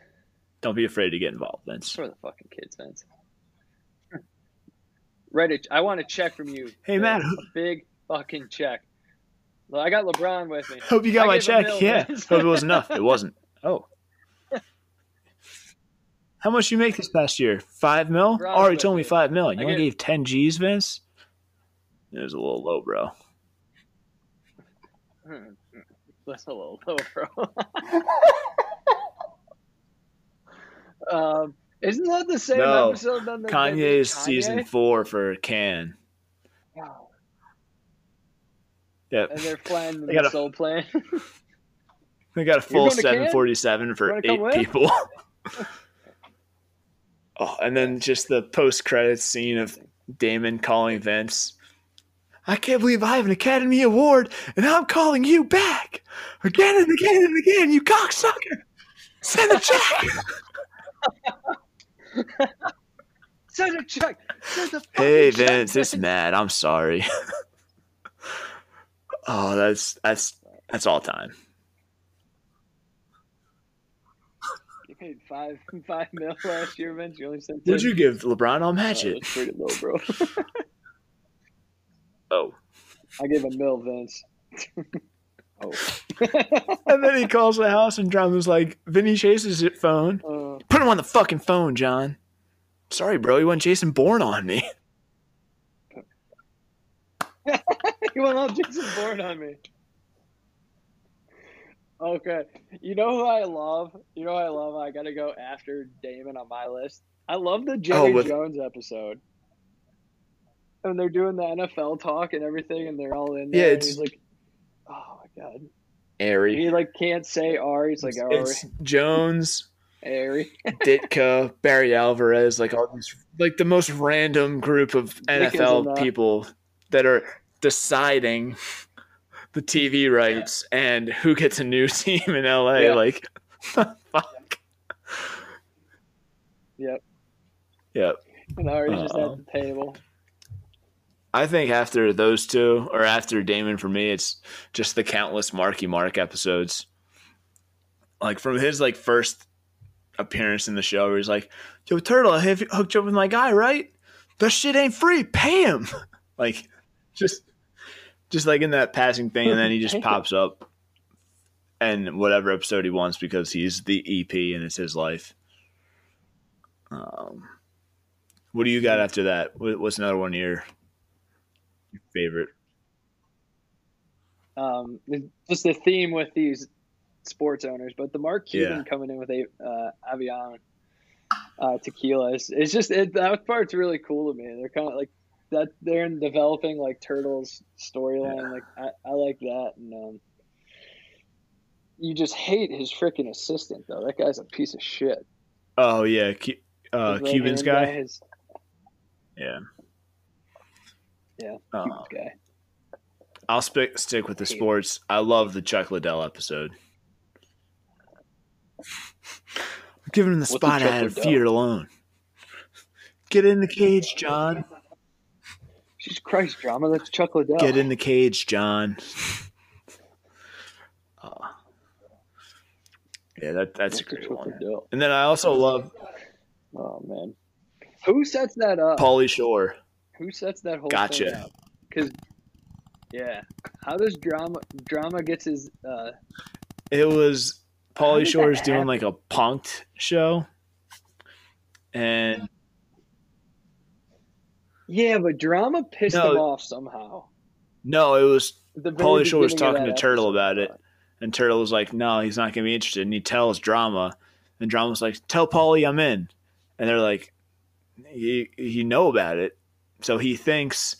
Don't be afraid to get involved, It's Vince. for the fucking kids, Vince. Reddit. I want a check from you. Hey, Vince. Matt. A big fucking check. Well, I got LeBron with me. Hope you got I my check. mil, yeah. Hope it was enough. It wasn't. Oh. How much you make this past year? Five mil? Ron's Already with told me me. five mil. You I only get- gave ten G's, Vince. It was a little low, bro. [laughs] That's a little low, bro. [laughs] um, isn't that the same No. episode? Then that- that- Kanye's Kanye? season four for Cannes. Wow. Yeah, And they're flying the They got a- soul plane. [laughs] they got a full going to Cannes? seven forty seven for eight with? people. Oh, and then just the post credits scene of Damon calling Vince. I can't believe I have an Academy Award and I'm calling you back again and again and again, you cocksucker. Send a check. [laughs] Send a check. Send a hey check, Vince, it's Matt. I'm sorry. [laughs] oh, that's that's that's all time. You paid five [laughs] five mil last year, Vince. You only sent. What'd you give LeBron? I'll match it. That's pretty low, bro. [laughs] Oh. I gave a mil, Vince. [laughs] oh. And then he calls the house and John was like, Vinny chases his phone. Uh, Put him on the fucking phone, John. Sorry, bro. You went Jason Bourne on me. you went all Jason Bourne on me. Okay. You know who I love? You know who I love? I got to go after Damon on my list. I love the oh, Jerry Oh, with- Jones episode. And they're doing the NFL talk and everything, and they're all in there. Yeah, and it's- he's like, oh my god. Airy. He like can't say R. He's like Ari, it's Jones, Ari. Ditka, Barry Alvarez, like all these, like the most random group of NFL people that are deciding the TV rights and who gets a new [laughs] team in LA. Yeah. Like, [laughs] fuck. Yep. Yep. And Ari's just Uh-oh. at the table. I think after those two, or after Damon, for me, it's just the countless Marky Mark episodes. Like from his like first appearance in the show, where he's like, "Yo, Turtle, I have you hooked you up with my guy, right? That shit ain't free. Pay him." [laughs] like, just, just like in that passing thing, and then he just [laughs] pops up, and whatever episode he wants because he's the EP and it's his life. Um, what do you got after that? What's another one here? your favorite? Um, just the theme with these sports owners, but the Mark Cuban Yeah. coming in with a uh, Avion uh, tequila is it's just it, that part's really cool to me. They're kind of like that. They're in developing like Turtles storyline. Yeah. Like I, I like that, and um, you just hate his freaking assistant though. That guy's a piece of shit. Oh yeah, Cu- uh, Cuban's hand guy. his- Yeah. Yeah, Uh, Cuban's guy. I'll stick stick with the Hate sports. I love the Chuck Liddell episode. I'm giving him the What's the spot Chuck out of fear alone. Get in the cage, John. Jesus Christ, drama. That's Chuck Liddell. Get in the cage, John. Uh, [laughs] yeah, that that's a great one. Liddell? And then I also love Oh man, who sets that up? Pauly Shore. Who sets that whole Gotcha. thing up? Because yeah, how does drama drama gets his uh It was Pauly Shore's doing like a punked show, and yeah, but drama pissed No. him off somehow. no, it was the Pauly Shore was talking to that Turtle episode, about it. And Turtle was like, no, he's not going to be interested. And he tells Drama, and Drama was like, tell Pauly I'm in. And they're like, you, you know about it. So he thinks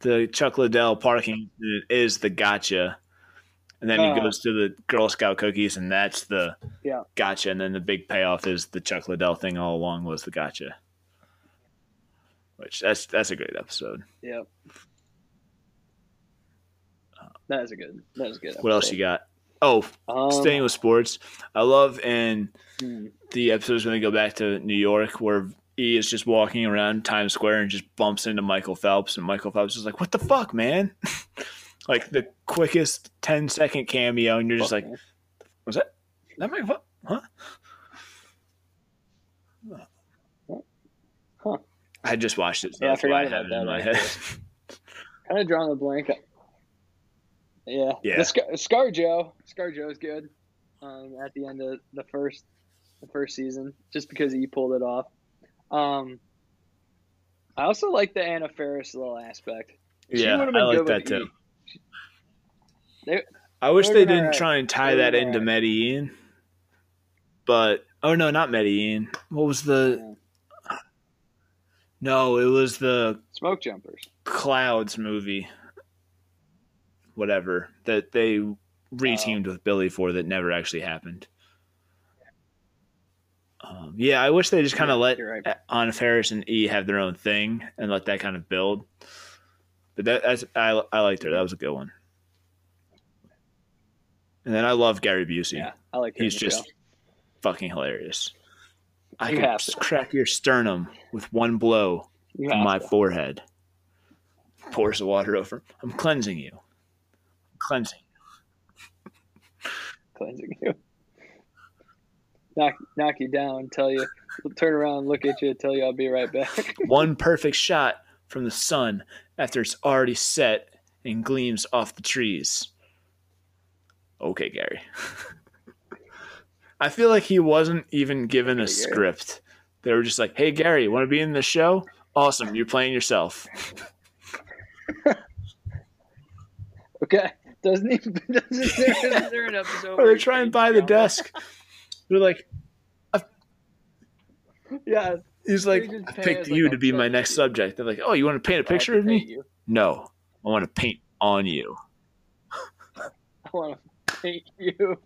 the Chuck Liddell parking is the gotcha. And then Uh. he goes to the Girl Scout cookies, and that's the Yeah. gotcha. And then the big payoff is the Chuck Liddell thing all along was the gotcha. Which that's that's a great episode. Yep. That is a good. That is a good. What else you got? Oh, Um, staying with sports, I love in hmm. the episodes when they go back to New York where E is just walking around Times Square and just bumps into Michael Phelps, and Michael Phelps is like, "What the fuck, man?" [laughs] like the quickest 10 second cameo, and you're just Fuck, like, man. "Was that that Michael Phelps? Huh?" Huh. I just watched it, so Yeah, I that's why I forgot about in that, my head. [laughs] kind of drawing the blank. Yeah. Yeah. The Scar, Scar Joe. Scar Joe's good. Um, at the end of the first, the first season, just because he pulled it off. Um, I also like the Anna Faris little aspect. She yeah, I like that too. They- I wish They they would've been didn't try and tie that into Medellin, but oh no, not Medellin. What was the? No, it was the Smoke jumpers. Clouds movie, whatever that they reteamed with Billy for that never actually happened. Um, yeah, I wish they just kind of Yeah, let right. Anna Faris and E have their own thing and let that kind of build. But that, that's I I liked her. That was a good one. And then I love Gary Busey. Yeah, I like. He's just show. fucking hilarious. I You can have just to. crack your sternum with one blow You from my to. forehead. Pours the water over. I'm cleansing you. I'm cleansing. cleansing you. Knock, knock you down, tell you, turn around, look at you, tell you I'll be right back. [laughs] One perfect shot from the sun after it's already set and gleams off the trees. Okay, Gary. [laughs] I feel like he wasn't even given a script. They were just like, "Hey, Gary, want to be in the show? Awesome, you're playing yourself." [laughs] Okay. Doesn't he? [laughs] Doesn't there, isn't there an episode? Or they he try and buy the Drama? desk. They're like, Yeah. he's like, I picked us, like, you to be my next subject. They're like, oh, you want to paint a picture of me? No, I want to paint on you. [laughs] I want to paint you.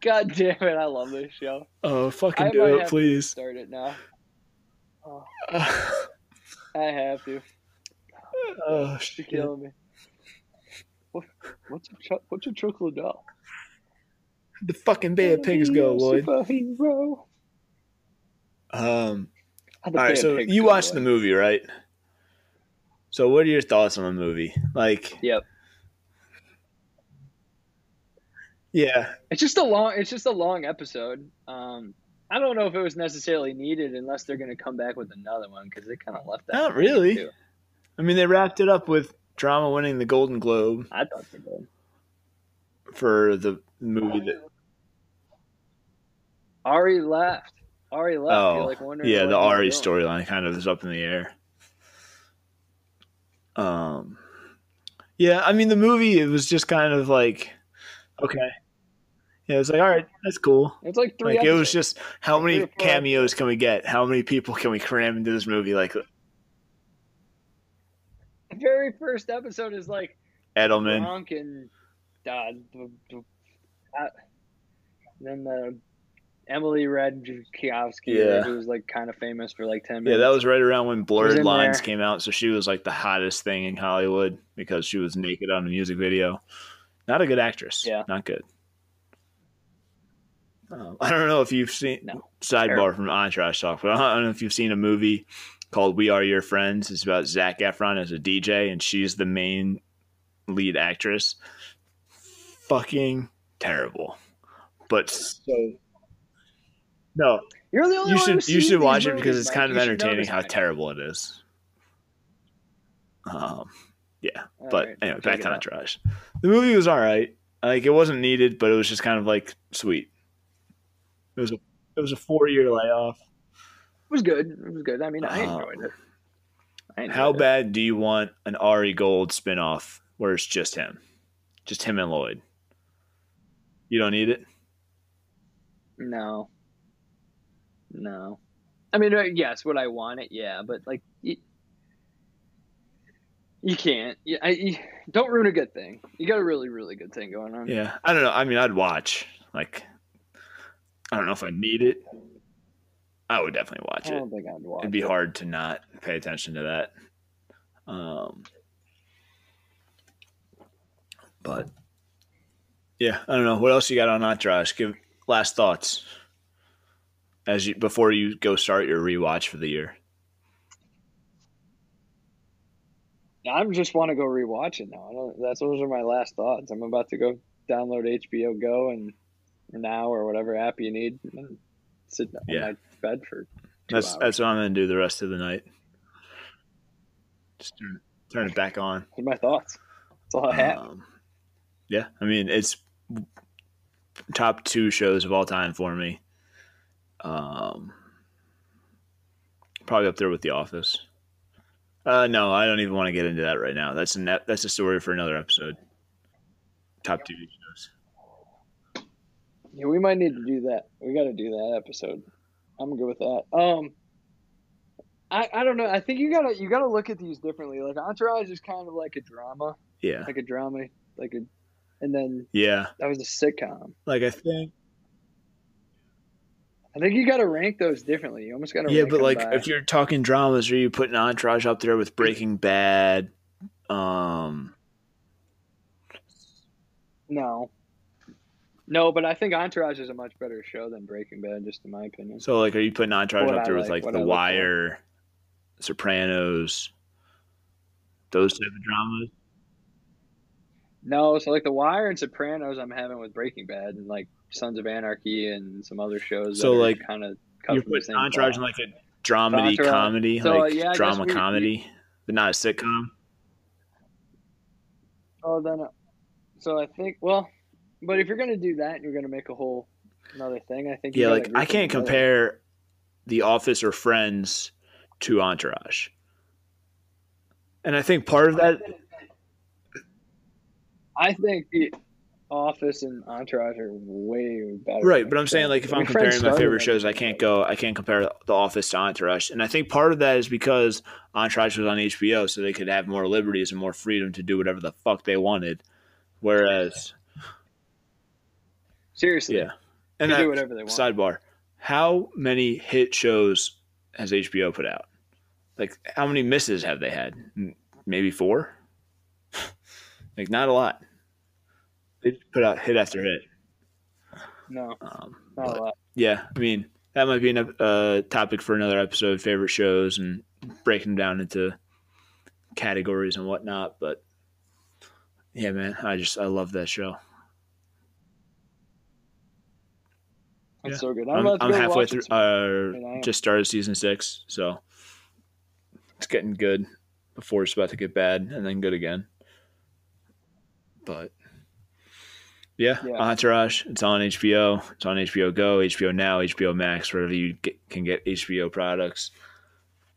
God damn it! I love this show. Oh, fucking I do might it, have to please. Start it now. Oh, [laughs] I have to. oh, You're killing me. What, what's a cho- what's a chocolate doll? The fucking Bay of Pigs go, Lloyd. Superhero. Um, all right, so you go, watched the movie, right? So, what are your thoughts on the movie? Like, Yep. Yeah, It's just a long. It's just a long episode. Um, I don't know if it was necessarily needed unless they're going to come back with another one because they kind of left that. Not really. too. I mean, they wrapped it up with drama winning the Golden Globe I thought they did. for the movie that. Ari left. Ari left. Oh, like yeah, the Ari storyline kind of is up in the air. Um, yeah, I mean, the movie it was just kind of like, okay, yeah, it was like, all right, that's cool. It's like three. Like it was just how many cameos can we get? How many people can we cram into this movie? Like the very first episode is like Edelman, Gronk and uh, uh, then the Emily Ratajkowski, Yeah. who was like kind of famous for like ten yeah, that was right around when Blurred Lines there. came out, so she was like the hottest thing in Hollywood because she was naked on a music video. Not a good actress. Yeah. not good. Um, I don't know if you've seen No. sidebar Terrible. from Entourage talk, but [laughs] I don't know if you've seen a movie called "We Are Your Friends." It's about Zac Efron as a DJ, and she's the main lead actress. Fucking terrible, but so no. You're the only You one should you should watch it because it's kind of You should know entertaining how terrible it is. Um, yeah, All but right, anyway, back to. Entourage. The movie was all right. Like it wasn't needed, but it was just kind of like sweet. It was a it was a four year layoff. It was good. It was good. I mean, I Um, enjoyed it. I enjoyed How it. bad do you want an Ari Gold spinoff where it's just him, just him and Lloyd? You don't need it. No. No. I mean, uh, yes, would I want it? Yeah, but like, you, you can't. You, I, you, don't ruin a good thing. You got a really, really good thing going on. Yeah, I don't know. I mean, I'd watch. Like, I don't know if I need it. I would definitely watch I it. don't think I'd watch. It'd be it. hard to not pay attention to that. Um, but yeah, I don't know. What else you got on Entourage? Give last thoughts as you before you go start your rewatch for the year. I just want to go rewatch it now. I don't, that's those are my last thoughts. I'm about to go download HBO Go and now or whatever app you need and sit on Yeah. my bed for two That's hours. that's what I'm gonna do the rest of the night. Just turn, turn it back on. Are my thoughts. That's all I have. Um, yeah, I mean it's top two shows of all time for me. Um, probably up there with The Office. Uh, no, I don't even want to get into that right now. That's a net, that's a story for another episode. Top TV shows. Yeah, we might need to do that. We got to do that episode. I'm good with that. Um, I I don't know. I think you gotta you gotta look at these differently. Like Entourage is kind of like a drama, Yeah, like a drama, like a, and then yeah. that was a sitcom. Like I think. I think you gotta rank those differently. You almost gotta Yeah, rank but like by- if you're talking dramas, are you putting Entourage up there with Breaking Bad? Um, no, no, but I think Entourage is a much better show than Breaking Bad, just in my opinion. so like, are you putting Entourage What up there with like, The I look for. Wire, Sopranos, those type of dramas? No, so like The Wire and Sopranos, I'm having with Breaking Bad and like Sons of Anarchy and some other shows. So, that like, kind of You're putting Entourage in like a dramedy Entourage. comedy, So, like yeah, drama we- comedy, but not a sitcom. Oh, then, uh, so I think well, but if you're gonna do that, you're gonna make a whole another thing. I think. Yeah, like I can't compare The Office or Friends to Entourage. And I think part of that, I think the Office and Entourage are way better. right? But I'm saying like if I mean, Friends comparing my favorite shows, I can't go, I can't compare The Office to Entourage, and I think part of that is because Entourage was on HBO, so they could have more liberties and more freedom to do whatever the fuck they wanted. Whereas, Seriously, yeah, and that, do whatever they want. sidebar, how many hit shows has HBO put out? Like, how many misses have they had? Maybe four. [laughs] like, not a lot. They put out hit after hit. no, Um, not a lot. yeah, I mean that might be a uh, topic for another episode. Favorite shows and breaking them down into categories and whatnot. But yeah, man, I just I love that show. That's yeah. so good. I'm, about to I'm halfway through. Uh, And I am. just started season six, so it's getting good before it's about to get bad and then good again. But yeah, Yeah. Entourage. It's on HBO. It's on HBO Go, HBO Now, HBO Max, wherever you get, can get HBO products.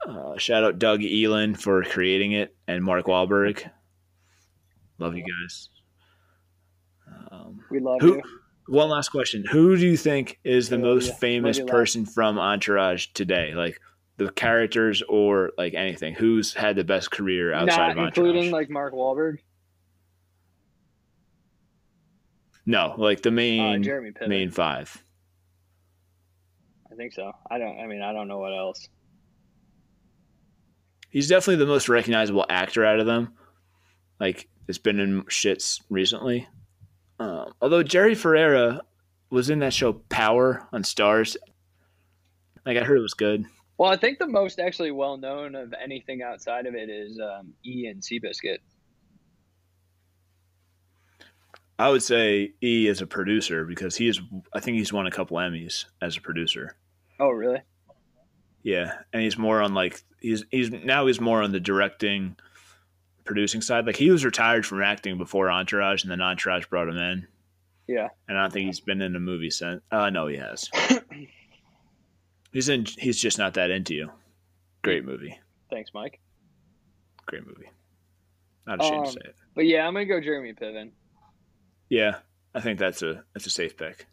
Uh, shout out Doug Ellin for creating it and Mark Wahlberg. Love you guys. Um, we love who? you. One last question: Who do you think is the most yeah. famous person from Entourage today? Like the characters or like anything? Who's had the best career outside Not of Entourage? including like Mark Wahlberg, no, like the uh, main Jeremy Piven. main five. I think so. I don't. I mean, I don't know what else. He's definitely the most recognizable actor out of them. Like it's been in shits recently. Um, although Jerry Ferrara was in that show Power on Starz. Like I heard it was good. Well, I think the most actually well known of anything outside of it is um, Ian Seabiscuit. I would say E is a producer because he is. I think he's won a couple Emmys as a producer. Oh, really? Yeah, and he's more on like he's he's now he's more on the directing, producing side. Like he was retired from acting before Entourage, and then Entourage brought him in. Yeah. and I don't think he's been in a movie since. Uh, no, he has. [coughs] he's in. He's just not that into you. Great movie. Thanks, Mike. Great movie. Not ashamed Um, to say it. But yeah, I'm gonna go Jeremy Piven. Yeah, I think that's a that's a safe pick.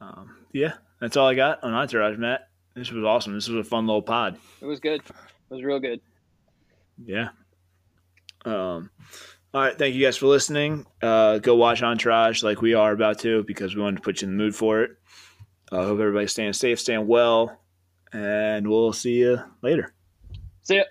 Um, yeah, that's all I got on Entourage, Matt. This was awesome. This was a fun little pod. It was good. It was real good. Yeah. Um, all right. Thank you guys for listening. Uh, go watch Entourage like we are about to because we wanted to put you in the mood for it. I uh, hope everybody's staying safe, staying well, and we'll see you later. See ya.